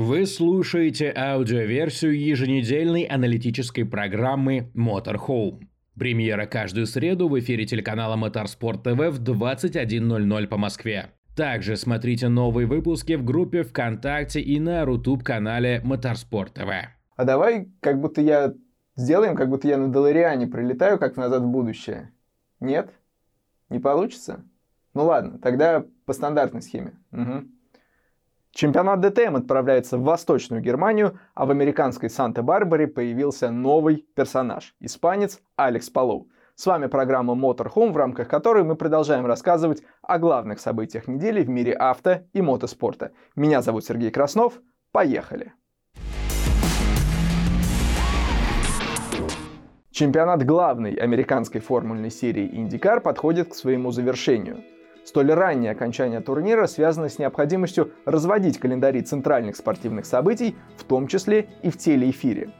Вы слушаете аудиоверсию еженедельной аналитической программы Motorhome. Премьера каждую среду в эфире телеканала Motorsport TV в 21.00 по Москве. Также смотрите новые выпуски в группе ВКонтакте и на Рутуб-канале Motorsport TV. А давай, как будто я сделаем, как будто я на Долариане прилетаю, как назад в будущее. Нет? Не получится? Ну ладно, тогда по стандартной схеме. Угу. Чемпионат ДТМ отправляется в Восточную Германию, а в американской Санта-Барбаре появился новый персонаж – испанец Алекс Палоу. С вами программа Motorhome, в рамках которой мы продолжаем рассказывать о главных событиях недели в мире авто и мотоспорта. Меня зовут Сергей Краснов. Поехали! Чемпионат главной американской формульной серии IndyCar подходит к своему завершению – Столь раннее окончание турнира связано с необходимостью разводить календари центральных спортивных событий, в том числе и в телеэфире.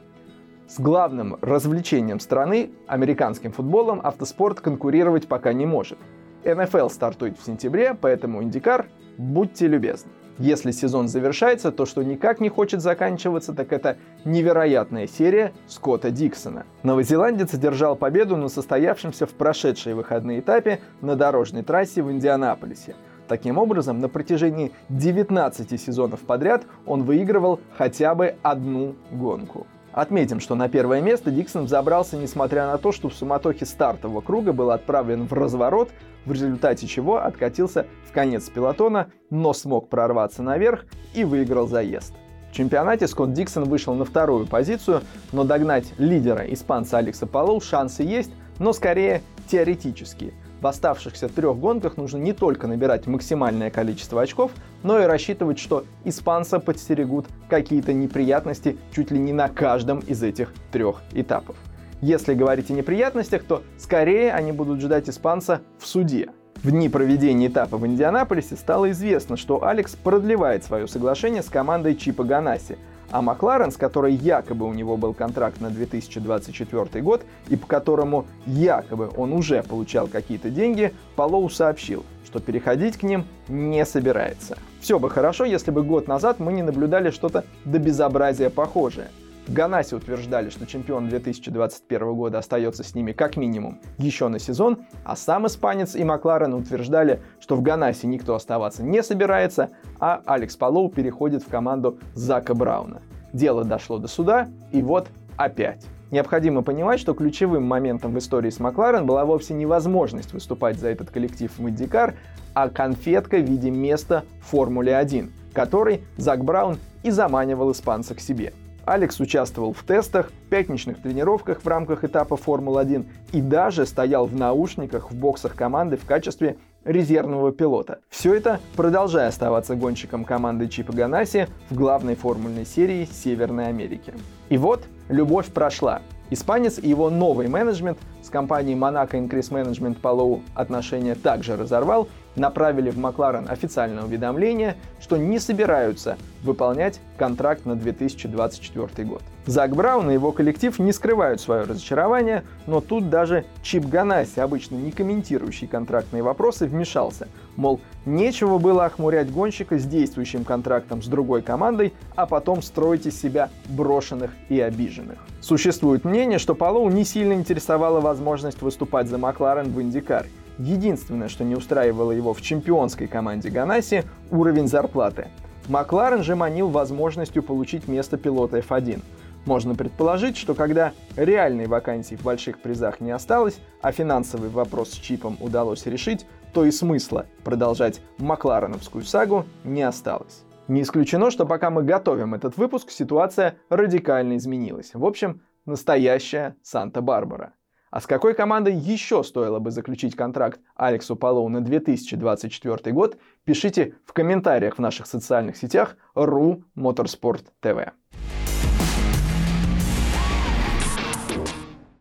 С главным развлечением страны, американским футболом, автоспорт конкурировать пока не может. НФЛ стартует в сентябре, поэтому Индикар, будьте любезны. Если сезон завершается, то, что никак не хочет заканчиваться, так это невероятная серия Скотта Диксона. Новозеландец одержал победу на состоявшемся в прошедшие выходные этапе на дорожной трассе в Индианаполисе. Таким образом, на протяжении 19 сезонов подряд он выигрывал хотя бы одну гонку. Отметим, что на первое место Диксон забрался, несмотря на то, что в суматохе стартового круга был отправлен в разворот, в результате чего откатился в конец пилотона, но смог прорваться наверх и выиграл заезд. В чемпионате Скотт Диксон вышел на вторую позицию, но догнать лидера испанца Алекса Палоу шансы есть, но скорее теоретические – в оставшихся трех гонках нужно не только набирать максимальное количество очков, но и рассчитывать, что испанца подстерегут какие-то неприятности чуть ли не на каждом из этих трех этапов. Если говорить о неприятностях, то скорее они будут ждать испанца в суде. В дни проведения этапа в Индианаполисе стало известно, что Алекс продлевает свое соглашение с командой Чипа Ганаси, а Макларен, с которой якобы у него был контракт на 2024 год и по которому якобы он уже получал какие-то деньги, Палоу сообщил, что переходить к ним не собирается. Все бы хорошо, если бы год назад мы не наблюдали что-то до безобразия похожее – в Ганасе утверждали, что чемпион 2021 года остается с ними как минимум еще на сезон, а сам испанец и Макларен утверждали, что в Ганасе никто оставаться не собирается, а Алекс Палоу переходит в команду Зака Брауна. Дело дошло до суда, и вот опять. Необходимо понимать, что ключевым моментом в истории с Макларен была вовсе не возможность выступать за этот коллектив в Индикар, а конфетка в виде места в Формуле 1, который Зак Браун и заманивал испанца к себе. Алекс участвовал в тестах, пятничных тренировках в рамках этапа Формулы-1 и даже стоял в наушниках в боксах команды в качестве резервного пилота. Все это продолжая оставаться гонщиком команды Чипа Ганаси в главной формульной серии Северной Америки. И вот любовь прошла. Испанец и его новый менеджмент с компанией Monaco Increase Management Palou отношения также разорвал, направили в Макларен официальное уведомление, что не собираются выполнять контракт на 2024 год. Зак Браун и его коллектив не скрывают свое разочарование, но тут даже Чип Ганаси, обычно не комментирующий контрактные вопросы, вмешался. Мол, нечего было охмурять гонщика с действующим контрактом с другой командой, а потом строить из себя брошенных и обиженных. Существует мнение, что Палоу не сильно интересовала возможность выступать за Макларен в Индикаре. Единственное, что не устраивало его в чемпионской команде Ганаси – уровень зарплаты. Макларен же манил возможностью получить место пилота F1. Можно предположить, что когда реальной вакансии в больших призах не осталось, а финансовый вопрос с чипом удалось решить, то и смысла продолжать Маклареновскую сагу не осталось. Не исключено, что пока мы готовим этот выпуск, ситуация радикально изменилась. В общем, настоящая Санта-Барбара. А с какой командой еще стоило бы заключить контракт Алексу Палоу на 2024 год, пишите в комментариях в наших социальных сетях РУ Motorsport TV.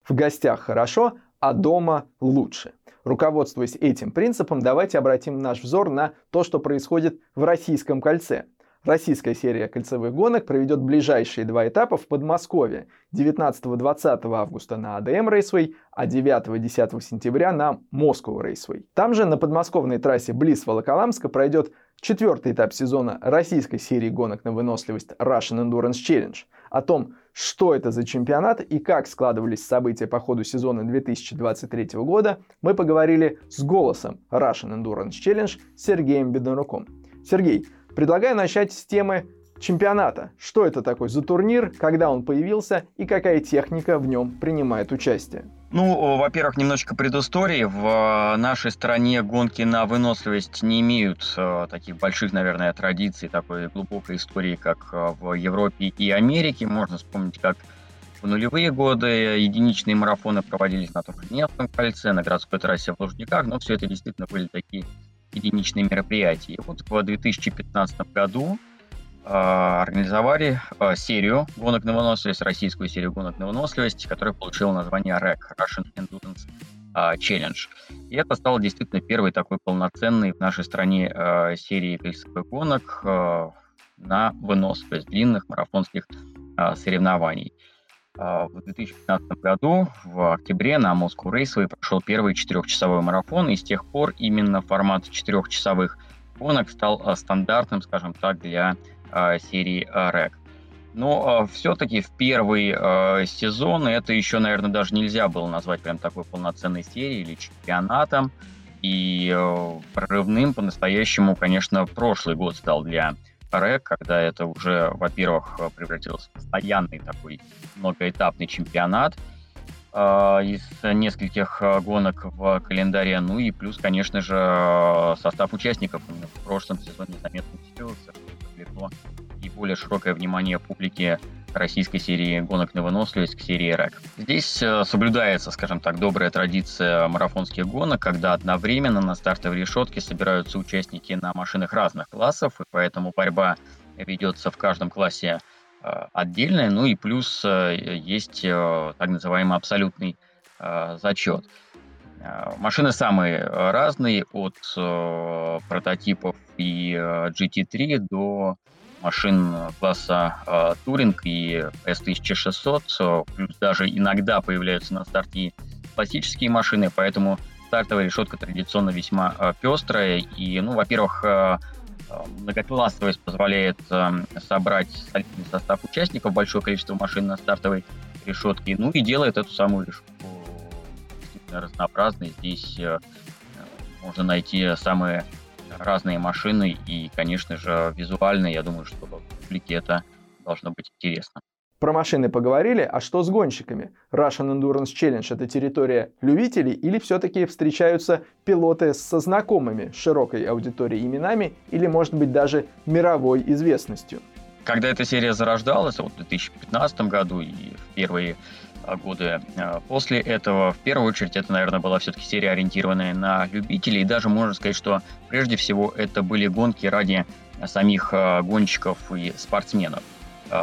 В гостях хорошо, а дома лучше. Руководствуясь этим принципом, давайте обратим наш взор на то, что происходит в российском кольце – Российская серия кольцевых гонок проведет ближайшие два этапа в Подмосковье 19-20 августа на АДМ Рейсвей, а 9-10 сентября на Москву Рейсвей. Там же на подмосковной трассе близ Волоколамска пройдет четвертый этап сезона российской серии гонок на выносливость Russian Endurance Challenge. О том, что это за чемпионат и как складывались события по ходу сезона 2023 года, мы поговорили с голосом Russian Endurance Challenge Сергеем Беднаруком. Сергей, предлагаю начать с темы чемпионата. Что это такой за турнир, когда он появился и какая техника в нем принимает участие? Ну, во-первых, немножечко предыстории. В э, нашей стране гонки на выносливость не имеют э, таких больших, наверное, традиций, такой глубокой истории, как э, в Европе и Америке. Можно вспомнить, как в нулевые годы единичные марафоны проводились на том же Невском кольце, на городской трассе в Лужниках, но все это действительно были такие единичные мероприятия. Вот в 2015 году а, организовали а, серию гонок на выносливость, российскую серию гонок на выносливость, которая получила название REC, Russian Endurance а, Challenge. И это стало действительно первой такой полноценной в нашей стране серии рельсовых гонок на выносливость длинных марафонских соревнований. В 2015 году, в октябре, на Moscow Raceway прошел первый четырехчасовой марафон, и с тех пор именно формат четырехчасовых гонок стал стандартным, скажем так, для а, серии REC. Но а, все-таки в первый а, сезон это еще, наверное, даже нельзя было назвать прям такой полноценной серией или чемпионатом. И прорывным по-настоящему, конечно, прошлый год стал для РЭК, когда это уже, во-первых, превратилось в постоянный такой многоэтапный чемпионат из нескольких гонок в календаре. Ну и плюс, конечно же, состав участников в прошлом сезоне заметно усилился, привлекло и более широкое внимание публики российской серии гонок на выносливость к серии РЭК. Здесь э, соблюдается, скажем так, добрая традиция марафонских гонок, когда одновременно на стартовой решетке собираются участники на машинах разных классов, и поэтому борьба ведется в каждом классе э, отдельная, ну и плюс э, есть так называемый абсолютный зачет. Машины самые разные, от прототипов и GT3 до машин класса Туринг и S1600, плюс даже иногда появляются на старте классические машины, поэтому стартовая решетка традиционно весьма пестрая. И, ну, во-первых, многоклассовость позволяет собрать солидный состав участников, большое количество машин на стартовой решетке, ну и делает эту самую решетку разнообразной. Здесь можно найти самые разные машины и, конечно же, визуально, я думаю, что публике это должно быть интересно. Про машины поговорили, а что с гонщиками? Russian Endurance Challenge – это территория любителей или все-таки встречаются пилоты со знакомыми широкой аудиторией именами или, может быть, даже мировой известностью? Когда эта серия зарождалась, вот в 2015 году и в первые годы э, после этого. В первую очередь это, наверное, была все-таки серия, ориентированная на любителей. И даже можно сказать, что прежде всего это были гонки ради самих э, гонщиков и спортсменов.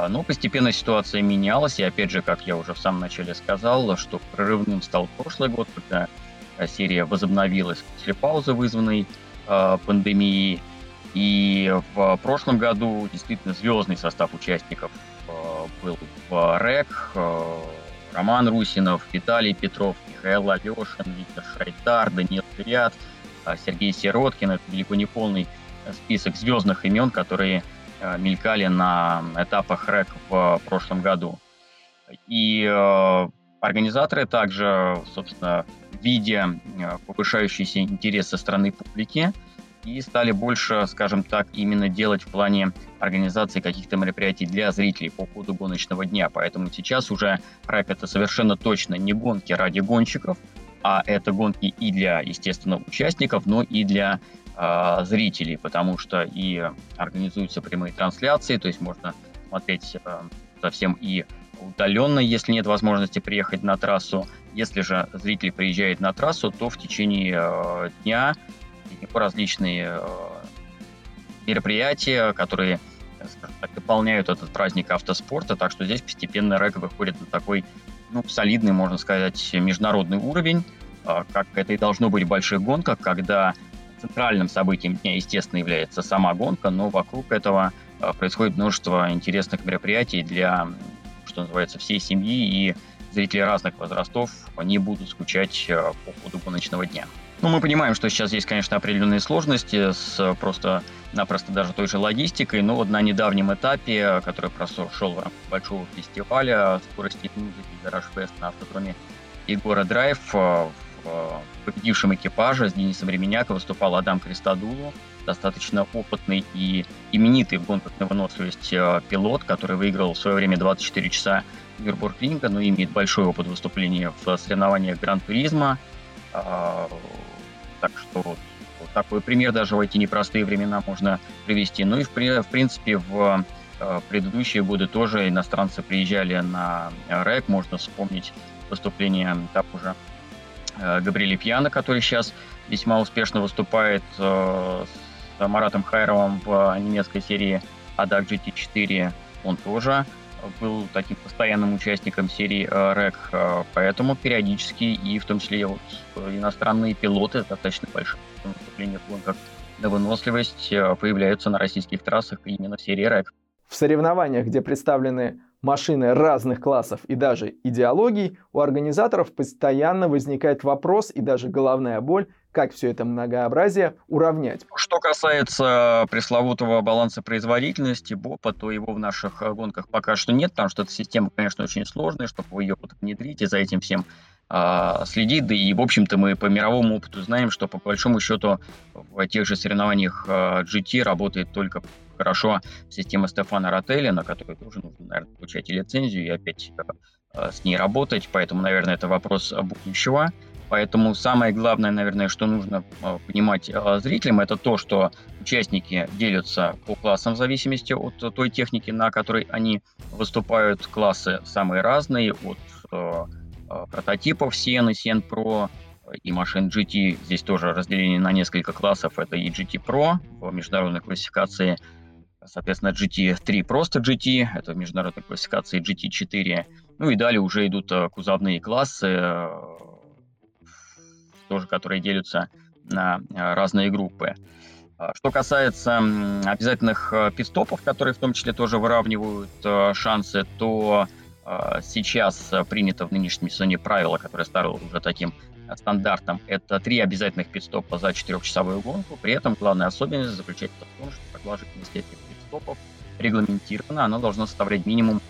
Но постепенно ситуация менялась, и опять же, как я уже в самом начале сказал, что прорывным стал прошлый год, когда серия возобновилась после паузы, вызванной пандемией. И в прошлом году действительно звездный состав участников был в РЭК, Роман Русинов, Виталий Петров, Михаил Алешин, Виктор Шайтар, Даниил Ряд, а, Сергей Сироткин. Это далеко не полный список звездных имен, которые а, мелькали на этапах РЭК в прошлом году. И а, организаторы также, собственно, видя повышающийся интерес со стороны публики, и стали больше, скажем так, именно делать в плане организации каких-то мероприятий для зрителей по ходу гоночного дня. Поэтому сейчас уже рэп это совершенно точно не гонки ради гонщиков, а это гонки и для, естественно, участников, но и для э, зрителей, потому что и организуются прямые трансляции, то есть можно смотреть э, совсем и удаленно, если нет возможности приехать на трассу. Если же зритель приезжает на трассу, то в течение э, дня различные э, мероприятия, которые так, дополняют этот праздник автоспорта, так что здесь постепенно рэк выходит на такой ну, солидный, можно сказать, международный уровень, э, как это и должно быть в больших гонках, когда центральным событием дня, естественно, является сама гонка, но вокруг этого э, происходит множество интересных мероприятий для, что называется, всей семьи, и зрители разных возрастов не будут скучать по ходу гоночного дня. Ну, мы понимаем, что сейчас есть, конечно, определенные сложности с просто напросто даже той же логистикой, но вот на недавнем этапе, который прошел в рамках большого фестиваля скорости музыки Гараж Фест на автодроме Егора Драйв, э, в э, победившем экипаже с Денисом Ременяко выступал Адам Кристодулу, достаточно опытный и именитый в гонках на выносливость э, пилот, который выиграл в свое время 24 часа Нюрбург-ринга, но имеет большой опыт выступления в соревнованиях Гран-туризма. Так что вот, вот такой пример даже в эти непростые времена можно привести. Ну и в, в принципе в э, предыдущие годы тоже иностранцы приезжали на РЭК. Можно вспомнить выступление того же э, Габриэля Пьяна, который сейчас весьма успешно выступает с Маратом Хайровым в немецкой серии ADAC GT4. Он тоже был таким постоянным участником серии э, э, поэтому периодически и в том числе вот иностранные пилоты достаточно большие выступления в гонках на выносливость э, появляются на российских трассах именно в серии REC. В соревнованиях, где представлены машины разных классов и даже идеологий, у организаторов постоянно возникает вопрос и даже головная боль, как все это многообразие уравнять. Что касается пресловутого баланса производительности БОПа, то его в наших э, гонках пока что нет, потому что эта система, конечно, очень сложная, чтобы ее внедрить и за этим всем а, следить. Да и, в общем-то, мы по мировому опыту знаем, что по большому счету в тех же соревнованиях GT работает только хорошо система Стефана Ротели, на которую тоже нужно, наверное, получать лицензию, и опять с ней работать. Поэтому, наверное, это вопрос будущего. Поэтому самое главное, наверное, что нужно э, понимать э, зрителям, это то, что участники делятся по классам в зависимости от той техники, на которой они выступают. Классы самые разные, от прототипов Sienna, Sien Pro и машин GT. Здесь тоже разделение на несколько классов. Это и GT Pro в международной классификации, соответственно, GT3 просто GT, это в международной классификации GT4. Ну и далее уже идут кузовные классы, тоже которые делятся на э, разные группы. А, что касается обязательных э, пистопов, которые в том числе тоже выравнивают э, шансы, то сейчас принято в нынешнем сезоне правило, которое стало уже таким стандартом. Это три обязательных пидстопа за четырехчасовую гонку. При этом главная особенность заключается в том, что продолжительность этих пидстопов регламентирована. Она должна составлять минимум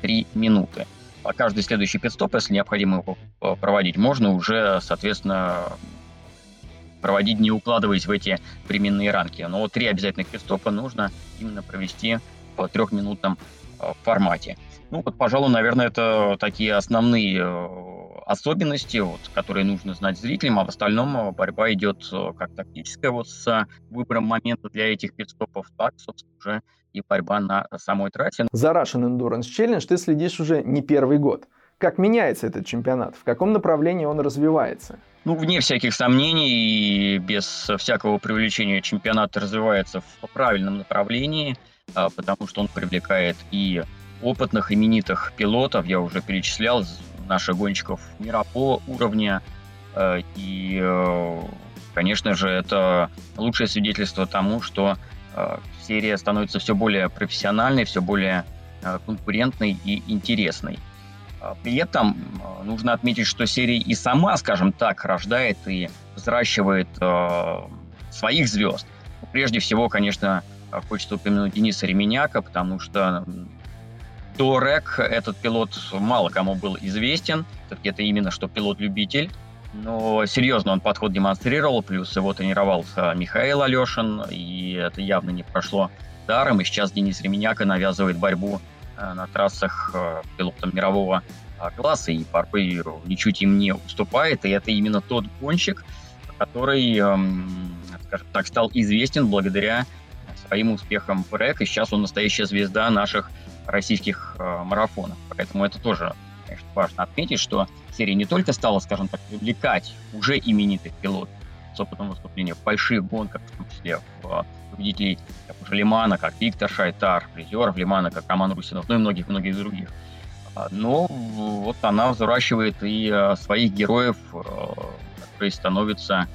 три минуты. А каждый следующий пидстоп, если необходимо его э, проводить, можно уже, соответственно, проводить, не укладываясь в эти временные рамки. Но три обязательных пидстопа нужно именно провести в трехминутном э, формате. Ну вот, пожалуй, наверное, это такие основные э, особенности, вот, которые нужно знать зрителям, а в остальном борьба идет как тактическая вот с выбором момента для этих пидстопов, так, собственно, уже и борьба на самой трассе. За Russian Endurance Challenge ты следишь уже не первый год. Как меняется этот чемпионат? В каком направлении он развивается? Ну, вне всяких сомнений и без всякого привлечения чемпионат развивается в правильном направлении, потому что он привлекает и опытных, именитых пилотов, я уже перечислял, наших гонщиков мирового уровня, а, и, э, конечно же, это лучшее свидетельство тому, что а, серия становится все более профессиональной, все более конкурентной и интересной. А, при этом нужно отметить, что серия и сама, скажем так, рождает и взращивает своих звезд. Прежде всего, конечно, хочется упомянуть Дениса Ременяка, потому что до этот пилот мало кому был известен. Это именно что пилот-любитель. Но серьезно он подход демонстрировал, плюс его тренировал Михаил Алешин, и это явно не прошло даром. И сейчас Денис Ременяка навязывает борьбу э, на трассах э, пилотам мирового э, класса, и порой ничуть им не уступает. И это именно тот гонщик, который, эм, скажем так, стал известен благодаря своим успехам в РЭК, и сейчас он настоящая звезда наших российских марафонов. Поэтому это тоже конечно, важно отметить, что серия не только стала, скажем так, привлекать уже именитых пилотов с опытом выступления в больших гонках, в том числе в победителей как уже Лимана, как Виктор Шайтар, призеров Лимана, как Роман Русинов, ну и многих-многих других. А, но вот она взращивает и а, своих героев, а, которые становятся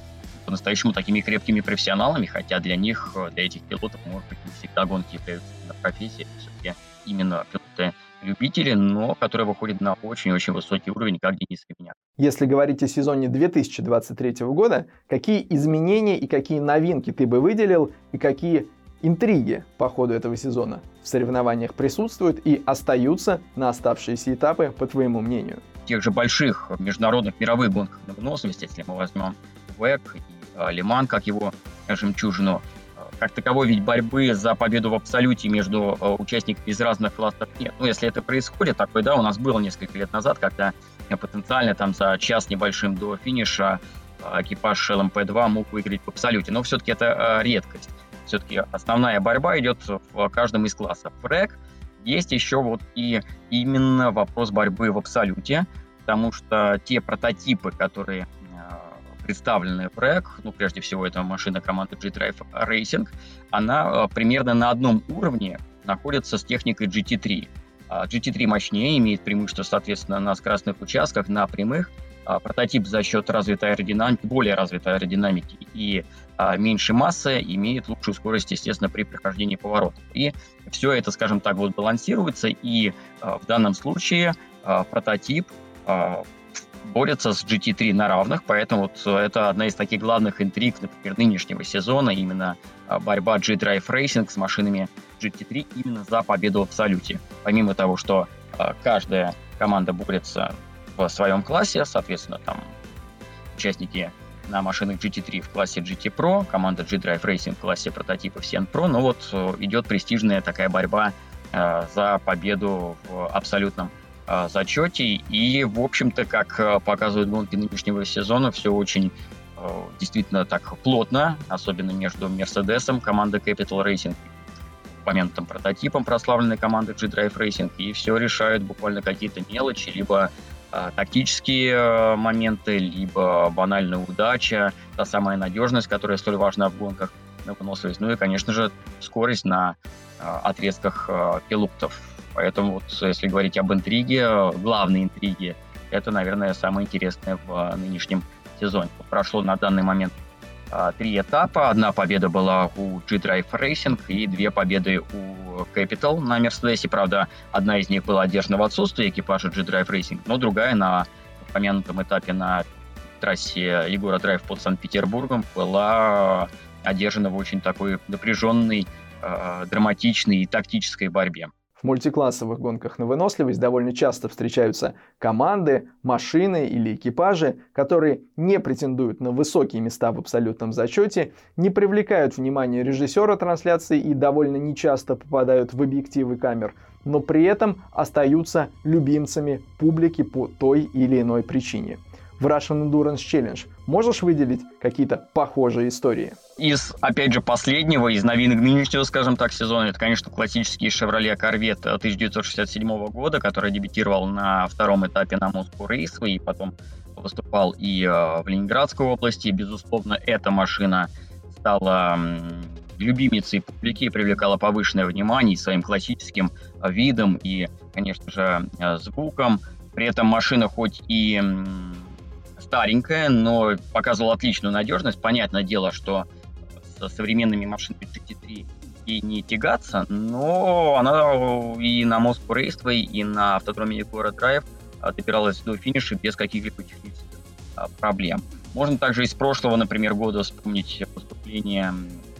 по-настоящему такими крепкими профессионалами, хотя для них, для этих пилотов, может быть, не всегда гонки являются профессией, все-таки именно пилоты любители, но которые выходят на очень-очень высокий уровень, как Денис Ремняк. Если говорить о сезоне 2023 года, какие изменения и какие новинки ты бы выделил, и какие интриги по ходу этого сезона в соревнованиях присутствуют и остаются на оставшиеся этапы, по твоему мнению? В тех же больших международных мировых гонках на выносливость, если мы возьмем ВЭК и э, Лиман, как его жемчужину, как таковой ведь борьбы за победу в абсолюте между э, участниками из разных классов нет. Ну, если это происходит, такое, да, у нас было несколько лет назад, когда потенциально там за час небольшим до финиша э, экипаж ЛМП-2 мог выиграть в абсолюте. Но все-таки это э, редкость. Все-таки основная борьба идет в каждом из классов. В РЭК есть еще вот и именно вопрос борьбы в абсолюте, потому что те прототипы, которые представленная в REC, ну, прежде всего, это машина команды G-Drive Racing, она э, примерно на одном уровне находится с техникой GT3. GT3 а мощнее, имеет преимущество, соответственно, на скоростных участках, на прямых. А прототип за счет развитой аэродинамики, более развитой аэродинамики и а, меньше массы имеет лучшую скорость, естественно, при прохождении поворотов. И все это, скажем так, вот балансируется, и в данном случае прототип борются с GT3 на равных, поэтому вот э, это одна из таких главных интриг, например, нынешнего сезона, именно а, борьба G-Drive Racing с машинами GT3 именно за победу в абсолюте. Помимо того, что а, каждая команда борется в своем классе, соответственно, там участники на машинах GT3 в классе GT Pro, команда G-Drive Racing в классе прототипов Sen Pro, но вот э, идет престижная такая борьба э, за победу в абсолютном зачете. И, в общем-то, как э, показывают гонки нынешнего сезона, все очень э, действительно так плотно, особенно между Мерседесом, командой Capital Racing, упомянутым прототипом прославленной команды G-Drive Racing, и все решают буквально какие-то мелочи, либо тактические моменты, либо банальная удача, та самая надежность, которая столь важна в гонках на выносливость, ну и, конечно же, скорость на э, отрезках э. Поэтому вот если говорить об интриге, главной интриге, это, наверное, самое интересное в а, нынешнем сезоне. Прошло на данный момент а, три этапа. Одна победа была у G-Drive Racing и две победы у Capital на Мерседесе. Правда, одна из них была одержана в отсутствии экипажа G-Drive Racing, но другая на упомянутом этапе на трассе Егора Драйв под Санкт-Петербургом была одержана в очень такой напряженной, э, драматичной и тактической борьбе. Мультиклассовых гонках на выносливость довольно часто встречаются команды, машины или экипажи, которые не претендуют на высокие места в абсолютном зачете, не привлекают внимание режиссера трансляции и довольно нечасто попадают в объективы камер, но при этом остаются любимцами публики по той или иной причине в Russian Endurance Challenge. Можешь выделить какие-то похожие истории? Из, опять же, последнего, из новинок нынешнего, скажем так, сезона, это, конечно, классический Chevrolet Corvette 1967 года, который дебютировал на втором этапе на Moscow Raceway и потом выступал и э, в Ленинградской области. Безусловно, эта машина стала любимицей публики, привлекала повышенное внимание своим классическим видом и, конечно же, э, звуком. При этом машина хоть и старенькая, но показывала отличную надежность. Понятное дело, что со современными машинами GT3 и не тягаться, но она и на Moscow Raceway, и на автодроме Егора Драйв добиралась до финиша без каких-либо технических а, проблем. Можно также из прошлого, например, года вспомнить выступление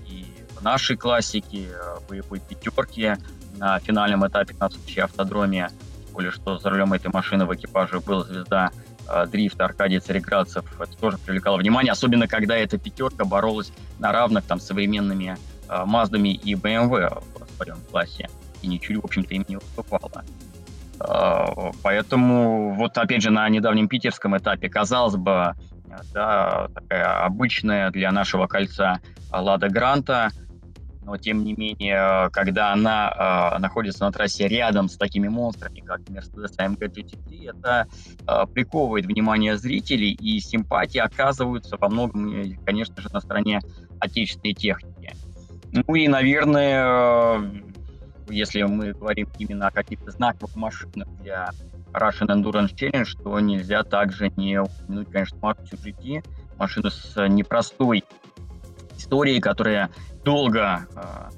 и в нашей классике, боевой пятерки на финальном этапе на Сочи автодроме. Более что за рулем этой машины в экипаже был звезда дрифт Аркадий Цареградцев, это тоже привлекало внимание, особенно когда эта пятерка боролась на равных там современными э, Маздами и BMW в своем классе, и ничуть, в общем-то, им не уступала. Э, поэтому вот опять же на недавнем питерском этапе, казалось бы, да, такая обычная для нашего кольца Лада Гранта – но тем не менее, когда она э, находится на трассе рядом с такими монстрами, как Mercedes AMG GT3, это э, приковывает внимание зрителей, и симпатии оказываются во многом, конечно же, на стороне отечественной техники. Ну и, наверное, если мы говорим именно о каких-то знаковых машинах для Russian Endurance Challenge, то нельзя также не упомянуть, конечно, Mark GT, машину с непростой историей, которая долго э,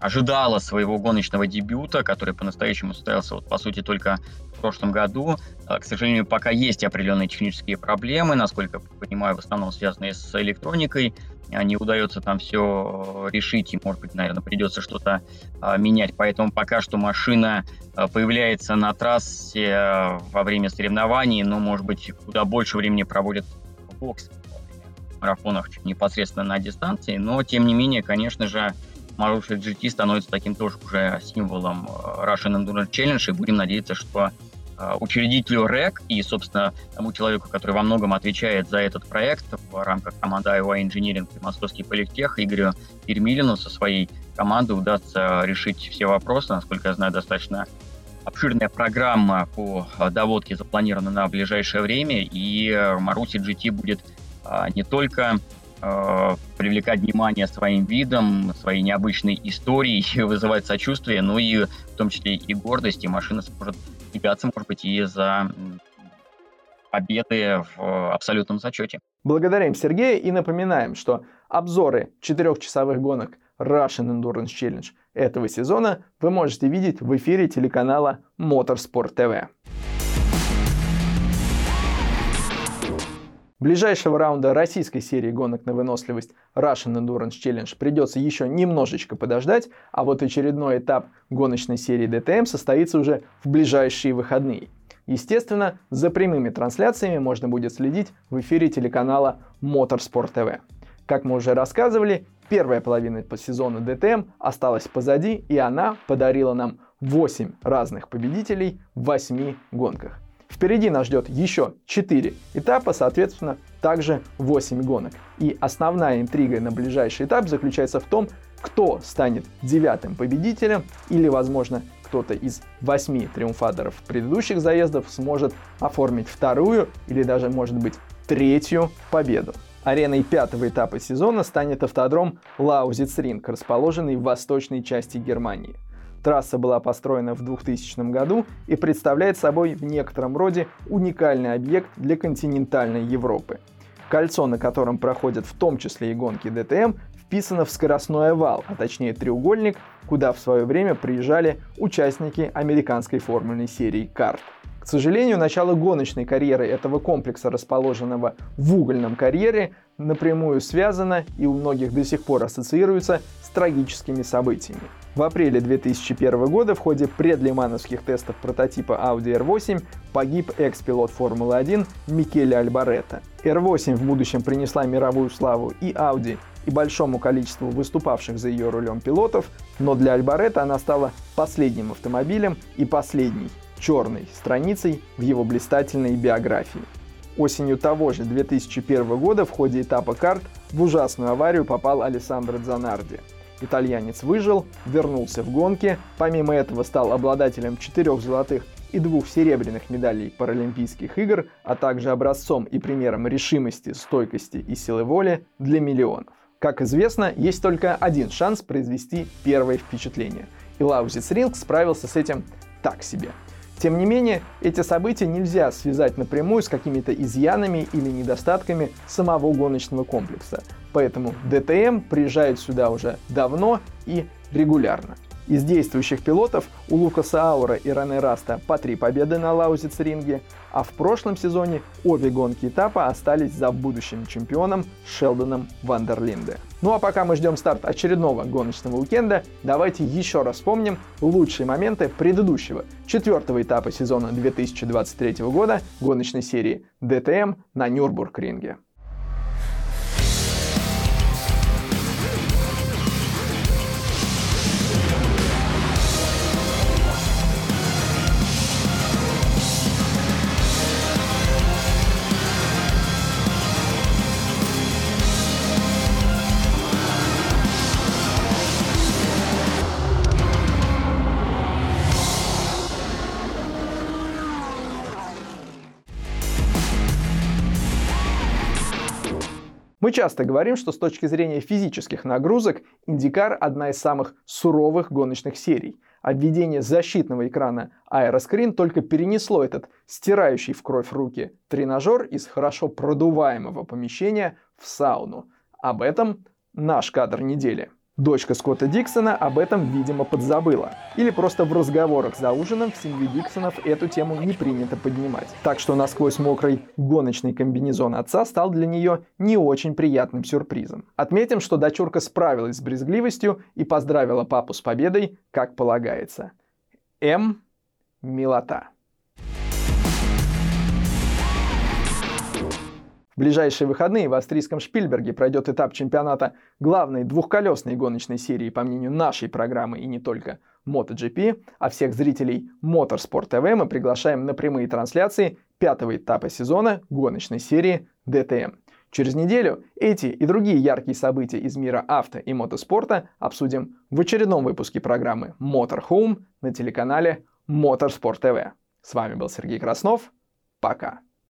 ожидала своего гоночного дебюта, который по-настоящему состоялся, вот, по сути, только в прошлом году. К сожалению, пока есть определенные технические проблемы, насколько понимаю, в основном связанные с электроникой. Не удается там все решить, и, может быть, наверное, придется что-то а, менять. Поэтому пока что машина появляется на трассе во время соревнований, но, может быть, куда больше времени проводит в боксе марафонах непосредственно на дистанции, но тем не менее, конечно же, Marusia GT становится таким тоже уже символом э, Russian Endurance Challenge, и будем надеяться, что э, учредителю РЭК и, собственно, тому человеку, который во многом отвечает за этот проект в рамках команды Iowa Engineering и Московский политех, Игорю Ермилину со своей командой удастся решить все вопросы. Насколько я знаю, достаточно обширная программа по э, доводке запланирована на ближайшее время, и Маруси GT будет не только э, привлекать внимание своим видом, своей необычной историей, вызывать сочувствие, ну и в том числе и гордость, и машина сможет тягаться, может быть, и за победы в абсолютном зачете. Благодарим Сергея и напоминаем, что обзоры четырехчасовых гонок Russian Endurance Challenge этого сезона вы можете видеть в эфире телеканала Motorsport TV. Ближайшего раунда российской серии гонок на выносливость Russian Endurance Challenge придется еще немножечко подождать, а вот очередной этап гоночной серии DTM состоится уже в ближайшие выходные. Естественно, за прямыми трансляциями можно будет следить в эфире телеканала Motorsport TV. Как мы уже рассказывали, первая половина по сезону DTM осталась позади, и она подарила нам 8 разных победителей в 8 гонках. Впереди нас ждет еще 4 этапа, соответственно, также 8 гонок. И основная интрига на ближайший этап заключается в том, кто станет девятым победителем или, возможно, кто-то из восьми триумфаторов предыдущих заездов сможет оформить вторую или даже, может быть, третью победу. Ареной пятого этапа сезона станет автодром Лаузицринг, расположенный в восточной части Германии. Трасса была построена в 2000 году и представляет собой в некотором роде уникальный объект для континентальной Европы. Кольцо, на котором проходят в том числе и гонки ДТМ, вписано в скоростной овал, а точнее треугольник, куда в свое время приезжали участники американской формульной серии карт. К сожалению, начало гоночной карьеры этого комплекса, расположенного в угольном карьере, напрямую связано и у многих до сих пор ассоциируется с трагическими событиями. В апреле 2001 года в ходе предлимановских тестов прототипа Audi R8 погиб экс-пилот Формулы-1 Микеле Альбаретто. R8 в будущем принесла мировую славу и Audi, и большому количеству выступавших за ее рулем пилотов, но для Альбаретто она стала последним автомобилем и последней черной страницей в его блистательной биографии. Осенью того же 2001 года в ходе этапа карт в ужасную аварию попал Алессандро Дзанарди – Итальянец выжил, вернулся в гонки, помимо этого стал обладателем четырех золотых и двух серебряных медалей Паралимпийских игр, а также образцом и примером решимости, стойкости и силы воли для миллионов. Как известно, есть только один шанс произвести первое впечатление. И Лаузиц Ринг справился с этим так себе – тем не менее, эти события нельзя связать напрямую с какими-то изъянами или недостатками самого гоночного комплекса. Поэтому DTM приезжает сюда уже давно и регулярно. Из действующих пилотов у Лукаса Аура и Рене Раста по три победы на Лаузиц-ринге, а в прошлом сезоне обе гонки этапа остались за будущим чемпионом Шелдоном Вандерлинде. Ну а пока мы ждем старт очередного гоночного уикенда, давайте еще раз вспомним лучшие моменты предыдущего, четвертого этапа сезона 2023 года гоночной серии DTM на Нюрбург-ринге. Мы часто говорим, что с точки зрения физических нагрузок Индикар одна из самых суровых гоночных серий. А защитного экрана Aeroscreen только перенесло этот стирающий в кровь руки тренажер из хорошо продуваемого помещения в сауну. Об этом наш кадр недели. Дочка Скотта Диксона об этом, видимо, подзабыла. Или просто в разговорах за ужином в семье Диксонов эту тему не принято поднимать. Так что насквозь мокрый гоночный комбинезон отца стал для нее не очень приятным сюрпризом. Отметим, что дочурка справилась с брезгливостью и поздравила папу с победой, как полагается. М. Милота. В ближайшие выходные в австрийском Шпильберге пройдет этап чемпионата главной двухколесной гоночной серии, по мнению нашей программы и не только MotoGP, а всех зрителей Motorsport TV мы приглашаем на прямые трансляции пятого этапа сезона гоночной серии DTM. Через неделю эти и другие яркие события из мира авто и мотоспорта обсудим в очередном выпуске программы Motorhome на телеканале Motorsport TV. С вами был Сергей Краснов. Пока.